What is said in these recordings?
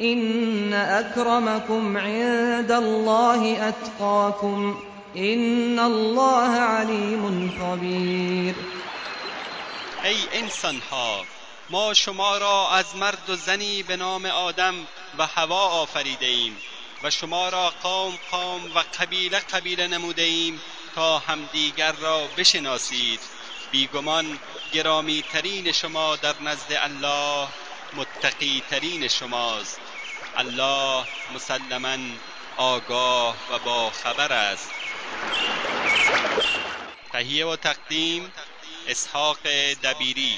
إن أكرمكم عند الله أتقاكم إن الله علیم خبیر ای انسان ها ما شما را از مرد و زنی به نام آدم و هوا آفریده ایم و شما را قوم قوم و قبیله قبیله نموده ایم تا همدیگر را بشناسید. بیگمان گرامی ترین شما در نزد الله متقی ترین شماست. الله مسلما آگاه و با خبر است. تهیه و تقدیم اسحاق دبیری.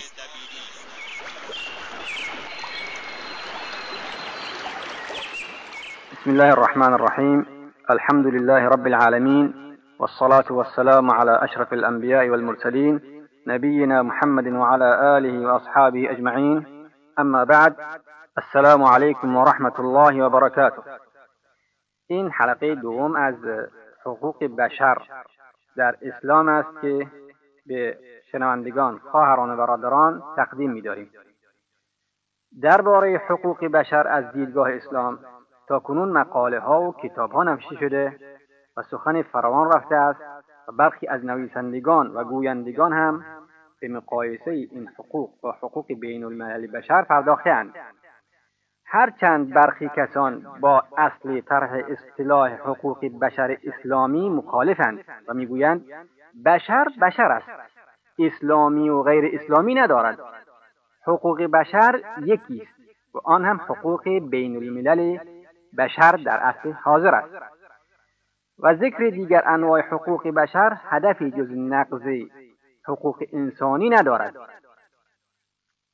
بسم الله الرحمن الرحيم. الحمد لله رب العالمين والصلاة والسلام على أشرف الأنبياء والمرسلين نبينا محمد وعلى آله وأصحابه أجمعين. أما بعد السلام عليكم ورحمة الله وبركاته. این حلقه دوم از حقوق بشر در اسلام است که به شنوندگان خواهران و برادران تقدیم می‌داریم. درباره حقوق بشر از دیدگاه اسلام تا کنون مقاله ها و کتاب ها نوشته شده و سخن فراوان رفته است و برخی از نویسندگان و گویندگان هم به مقایسه این حقوق با حقوق بین الملل بشر پرداختهاند هرچند برخی کسان با اصل طرح اصطلاح حقوق بشر اسلامی مخالفند و می‌گویند بشر بشر است اسلامی و غیر اسلامی ندارد حقوق بشر یکی است و آن هم حقوق بین الملل بشر در اصل حاضر است. و ذکر دیگر انواع حقوق بشر هدفی جز نقض حقوق انسانی ندارد.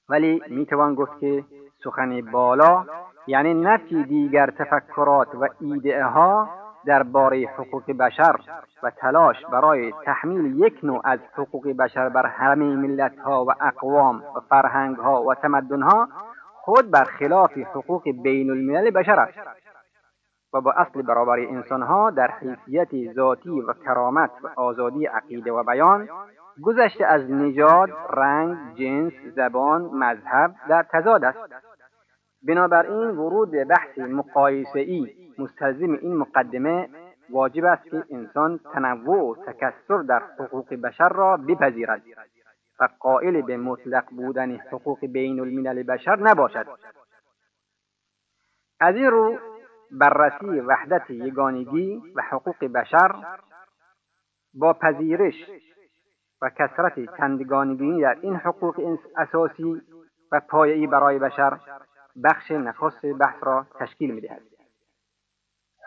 ولی می‌توان گفت که سخن بالا یعنی نفی دیگر تفکرات و ایده ها درباره حقوق بشر و تلاش برای تحمیل یک نوع از حقوق بشر بر همه ملت ها و اقوام و فرهنگ ها و تمدن ها خود بر خلاف حقوق بین الملل بشر است. و با اصل برابری انسانها در حیثیت ذاتی و کرامت و آزادی عقیده و بیان گذشته از نژاد رنگ جنس زبان مذهب در تضاد است. بنابراین ورود به بحث مقایسه ای مستلزم این مقدمه واجب است که انسان تنوع و تکسر در حقوق بشر را بپذیرد و قائل به مطلق بودن حقوق بین الملل بشر نباشد. از این رو بررسی وحدت یگانگی و حقوق بشر با پذیرش و کسرت چندگانگی در این حقوق اساسی و پایه‌ای برای بشر بخش نخست بحث را تشکیل می‌دهد.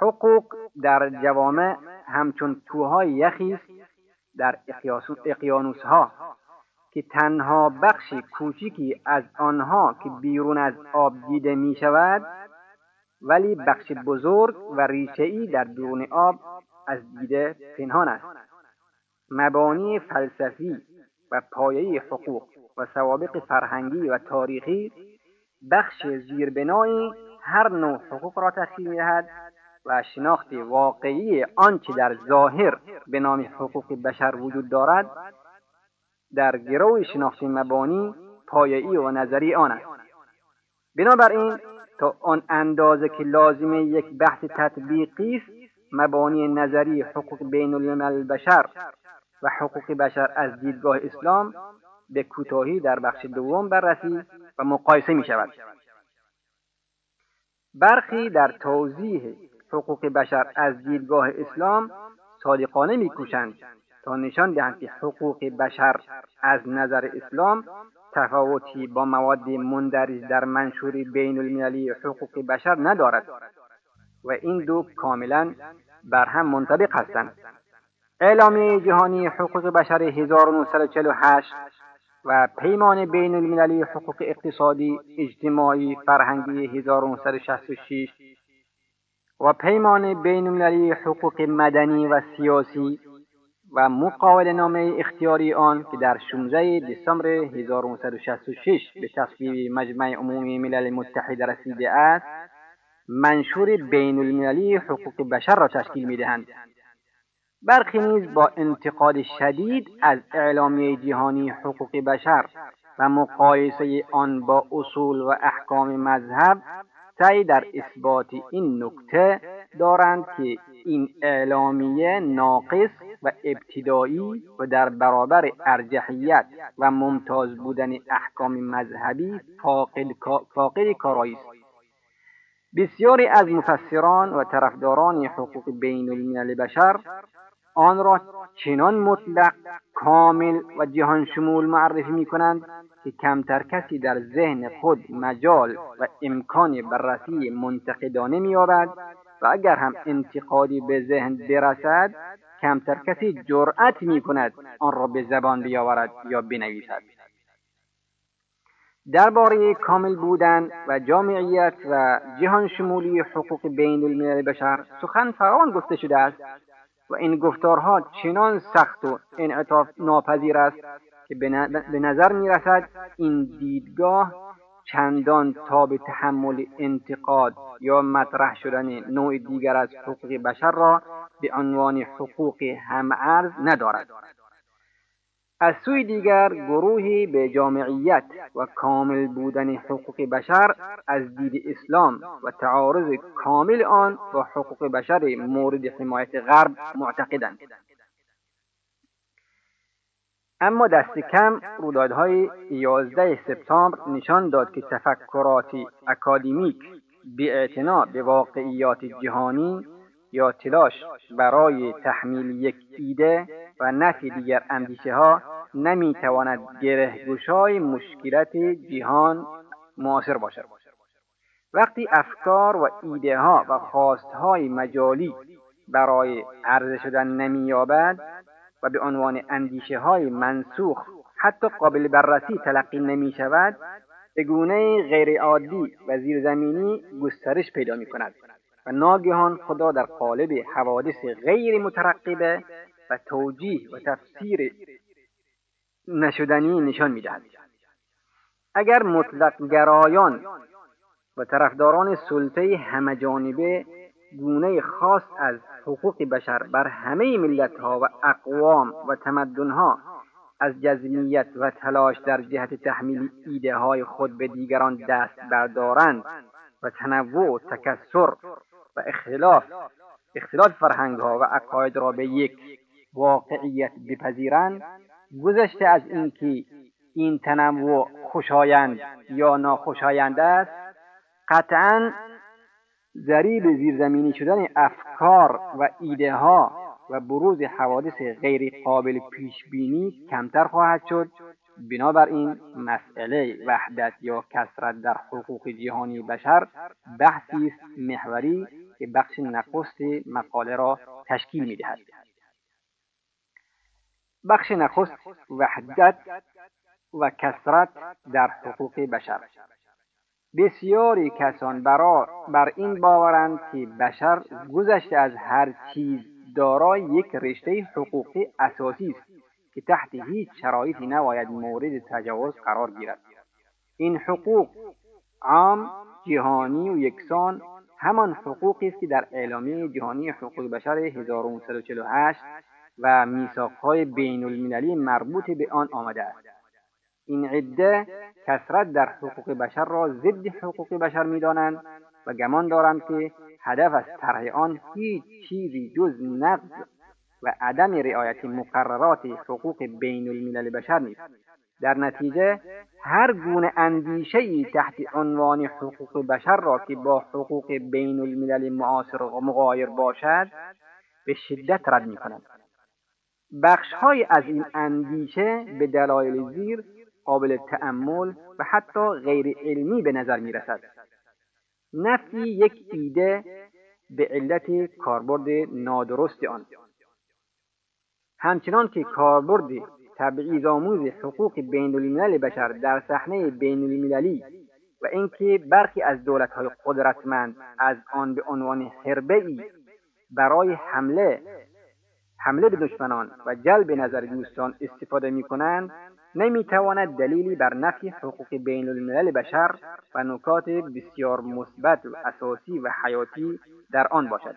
حقوق در جوامع همچون توهای یخی است در اقیانوسها که تنها بخش کوچکی از آنها که بیرون از آب دیده می شود ولی بخش بزرگ و ریشهای در درون آب از دیده پنهان است. مبانی فلسفی و پایه حقوق و سوابق فرهنگی و تاریخی بخش زیربنایی هر نوع حقوق را تشکیل می‌دهد و شناخت واقعی آنچه در ظاهر به نام حقوق بشر وجود دارد در گروه شناخت مبانی پایه‌ای و نظری آن است. بنابراین تا آن اندازه که لازمه یک بحث تطبیقی است مبانی نظری حقوق بین بشر و حقوق بشر از دیدگاه اسلام به کوتاهی در بخش دوم بررسی و مقایسه می شود. برخی در توضیح حقوق بشر از دیدگاه اسلام صادقانه میکوشند تا نشان دهند که حقوق بشر از نظر اسلام تفاوتی با مواد مندرج در منشور بین المللی حقوق بشر ندارد و این دو کاملا بر هم منطبق هستند. اعلامیه جهانی حقوق بشر 1948 و پیمان بین المللی حقوق اقتصادی اجتماعی فرهنگی 1966 و پیمان بین المللی حقوق مدنی و سیاسی و مقاول نامه اختیاری آن که در 16 دسامبر 1966 به تصویب مجمع عمومی ملل متحد رسیده است منشور بین المللی حقوق بشر را تشکیل می دهند. برخی نیز با انتقاد شدید از اعلامیه جهانی حقوق بشر و مقایسه آن با اصول و احکام مذهب سعی در اثبات این نکته دارند که این اعلامیه ناقص و ابتدایی و در برابر ارجحیت و ممتاز بودن احکام مذهبی فاقد کارایی است. بسیاری از مفسران و طرفداران حقوق بین الملل بشر آن را چنان مطلق کامل و جهان شمول معرفی می کنند که کمتر کسی در ذهن خود مجال و امکان بررسی منتقدانه مییابد و اگر هم انتقادی به ذهن برسد کمتر کسی جرأت می کند آن را به زبان بیاورد یا بنویسد. درباره کامل بودن و جامعیت و جهان شمولی حقوق بین الملل بشر سخن فراوان گفته شده است و این گفتارها چنان سخت و انعطاف ناپذیر است که به نظر می رسد این دیدگاه چندان تا به تحمل انتقاد یا مطرح شدن نوع دیگر از حقوق بشر را به عنوان حقوق همعرض ندارد. از سوی دیگر گروهی به جامعیت و کامل بودن حقوق بشر از دید اسلام و تعارض کامل آن با حقوق بشر مورد حمایت غرب معتقدند. اما دست کم رویدادهای 11 سپتامبر نشان داد که تفکراتی اکادمیک بی به واقعیات جهانی یا تلاش برای تحمیل یک ایده و نفی دیگر اندیشه ها نمی تواند گره مشکلات جهان معاصر باشد. وقتی افکار و ایده ها و خواست های مجالی برای عرضه شدن نمییابد و به عنوان اندیشه های منسوخ حتی قابل بررسی تلقی نمی شود به گونه غیرعادی و زیرزمینی گسترش پیدا می کند و ناگهان خدا در قالب حوادث غیر مترقبه و توجیه و تفسیر نشدنی نشان می‌دهد. اگر مطلق گرایان و طرفداران سلطه همه جانبه گونه خاص از حقوق بشر بر همه ملت ها و اقوام و تمدن ها از جزمیت و تلاش در جهت تحمیل ایده های خود به دیگران دست بردارند و تنوع و تکسر و اختلاف اختلاف فرهنگ ها و عقاید را به یک واقعیت بپذیرند گذشته از اینکه این تنوع خوشایند یا ناخوشایند است قطعا ذریب زیرزمینی شدن افکار و ایده ها و بروز حوادث غیر قابل پیش بینی کمتر خواهد شد. بنابراین مسئله وحدت یا کسرت در حقوق جهانی بشر بحثی است محوری که بخش نخست مقاله را تشکیل می‌دهد. بخش نخست وحدت و کسرت در حقوق بشر. بسیاری کسان بر این باورند که بشر گذشته از هر چیز دارای یک رشته حقوقی اساسی است که تحت هیچ شرایطی نباید مورد تجاوز قرار گیرد. این حقوق عام جهانی و یکسان همان حقوقی است که در اعلامیه جهانی حقوق بشر 1948 و میثاقهای بین المللی مربوط به آن آمده است. این عده کسرت در حقوق بشر را ضد حقوق بشر می‌دانند و گمان دارند که هدف از طرح آن هیچ چیزی جز نقض و عدم رعایت مقررات حقوق بین الملل بشر نیست. در نتیجه هر گونه اندیشه ای تحت عنوان حقوق بشر را که با حقوق بین الملل معاصر مغایر باشد به شدت رد می کنند بخش های از این اندیشه به دلایل زیر قابل تأمل و حتی غیر علمی به نظر می رسد. نفی یک ایده به علت کاربرد نادرست آن همچنان که کاربرد تبعیض آموز حقوق بین الملل بشر در صحنه بین المللی و اینکه برخی از دولتهای قدرتمند از آن به عنوان حربه ای برای حمله حمله به دشمنان و جلب نظر دوستان استفاده می کنند نمی‌تواند دلیلی بر نفی حقوق بین الملل بشر و نکات بسیار مثبت و اساسی و حیاتی در آن باشد.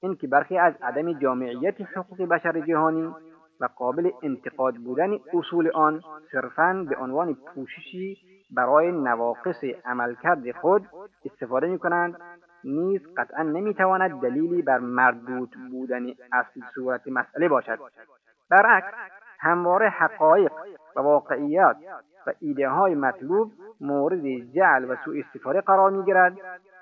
اینکه برخی از عدم جامعیت حقوق بشر جهانی و قابل انتقاد بودن اصول آن صرفا به عنوان پوششی برای نواقص عملکرد خود استفاده می کنند نیز قطعا نمی‌تواند دلیلی بر مردود بودن اصل صورت مسئله باشد. برعکس همواره حقایق و واقعیات و ایده های مطلوب مورد جعل و سوء استفاده قرار می گیرد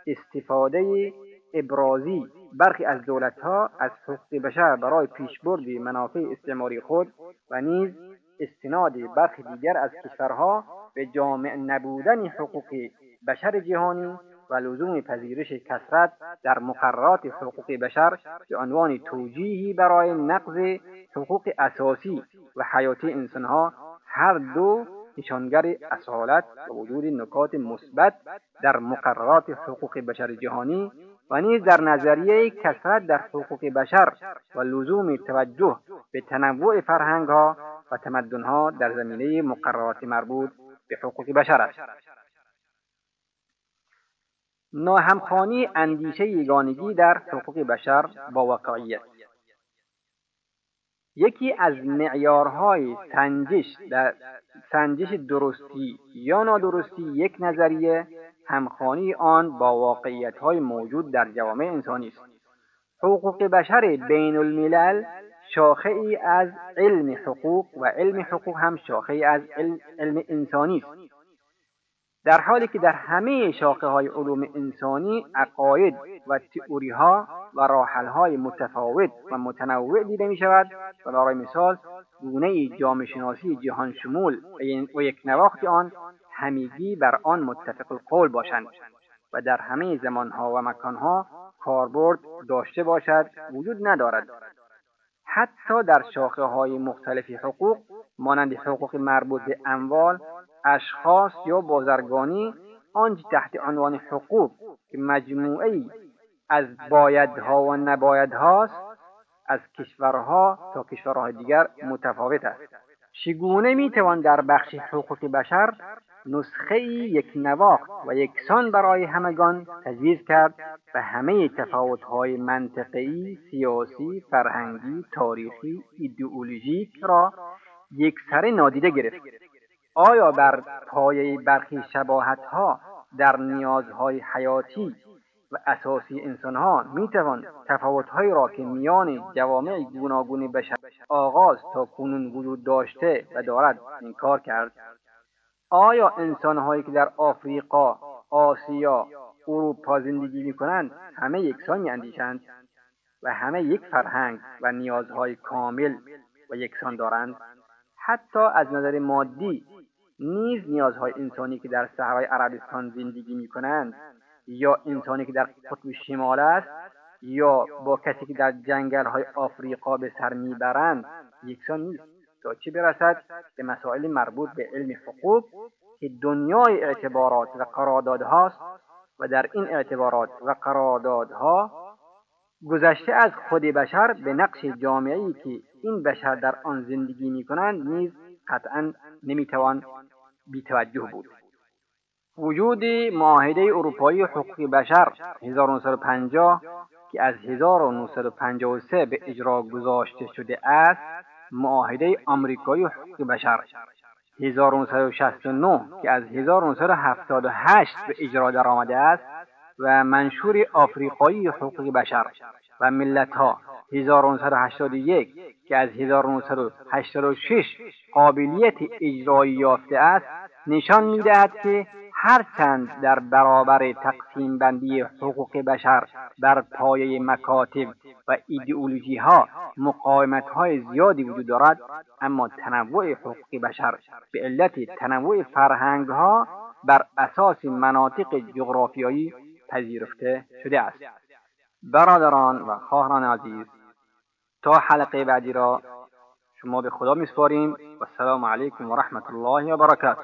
استفاده ابرازی برخی از دولتها از حقوق بشر برای پیشبرد منافع استعماری خود و نیز استناد برخی دیگر از کشورها به جامع نبودن حقوق بشر جهانی و لزوم پذیرش کسرت در مقررات حقوق بشر به عنوان توجیهی برای نقض حقوق اساسی و حیاتی انسانها هر دو نشانگر اصالت و وجود نکات مثبت در مقررات حقوق بشر جهانی و نیز در نظریه کسرت در حقوق بشر و لزوم توجه به تنوع فرهنگ ها و تمدن ها در زمینه مقررات مربوط به حقوق بشر است. ناهمخانی اندیشه یگانگی در حقوق بشر با واقعیت. یکی از معیارهای سنجش در سنجش درستی یا نادرستی یک نظریه همخانی آن با واقعیت های موجود در جوامع انسانی است. حقوق بشر بین الملل شاخه ای از علم حقوق و علم حقوق هم شاخه ای از علم انسانی است. در حالی که در همه شاخه های علوم انسانی عقاید و تئوری ها و راحل های متفاوت و متنوع دیده می شود و برای مثال گونه جامعه شناسی جهان شمول و یک نواخت آن همگی بر آن متفق القول باشند و در همه زمانها و مکانها کاربرد داشته باشد وجود ندارد. حتی در شاخه های مختلف حقوق مانند حقوق مربوط به اموال اشخاص یا بازرگانی آنچه تحت عنوان حقوق که مجموعه از بایدها و نبایدهاست از کشورها تا کشورهای دیگر متفاوت است چگونه می‌توان در بخش حقوق بشر نسخه یک نواخت و یکسان برای همگان تجویز کرد و همه تفاوتهای منطقی، سیاسی، فرهنگی، تاریخی، ایدئولوژیک را یکسره نادیده گرفت. آیا بر پایه برخی شباهتها در نیازهای حیاتی و اساسی انسانها می‌توان تفاوتهایی را که میان جوامع گوناگون بشر آغاز تا کنون وجود داشته و دارد انکار کرد؟ آیا انسانهایی که در آفریقا آسیا اروپا زندگی می‌کنند همه یکسان میاندیشند و همه یک فرهنگ و نیازهای کامل و یکسان دارند؟ حتی از نظر مادی نیز نیازهای انسانی که در صحرای عربستان زندگی می‌کنند یا انسانی که در قطب شمال است یا با کسی که در جنگل های آفریقا به سر می‌برند یکسان نیست. تا چه برسد به مسائل مربوط به علم حقوق که دنیای اعتبارات و قراردادهاست و در این اعتبارات و قراردادها گذشته از خود بشر به نقش جامعه که این بشر در آن زندگی می کنند نیز قطعا نمی‌توان بیتوجه بود. وجود معاهده اروپایی حقوق بشر 1950 که از 1953 به اجرا گذاشته شده است معاهده آمریکایی حقوق بشر 1969 که از 1978 به اجرا درآمده است و منشور آفریقایی حقوق بشر و ملت ها 1981 که از 1986 قابلیت اجرایی یافته است نشان می‌دهد که هرچند در برابر تقسیم بندی حقوق بشر بر پایه مکاتب و ایدئولوژی ها مقاومت های زیادی وجود دارد اما تنوع حقوق بشر به علت تنوع فرهنگ ها بر اساس مناطق جغرافیایی پذیرفته شده است. برادران و خواهران عزیز تا حلقه بعدی را شما به خدا میسپاریم. و السلام علیکم و رحمت الله و برکاته.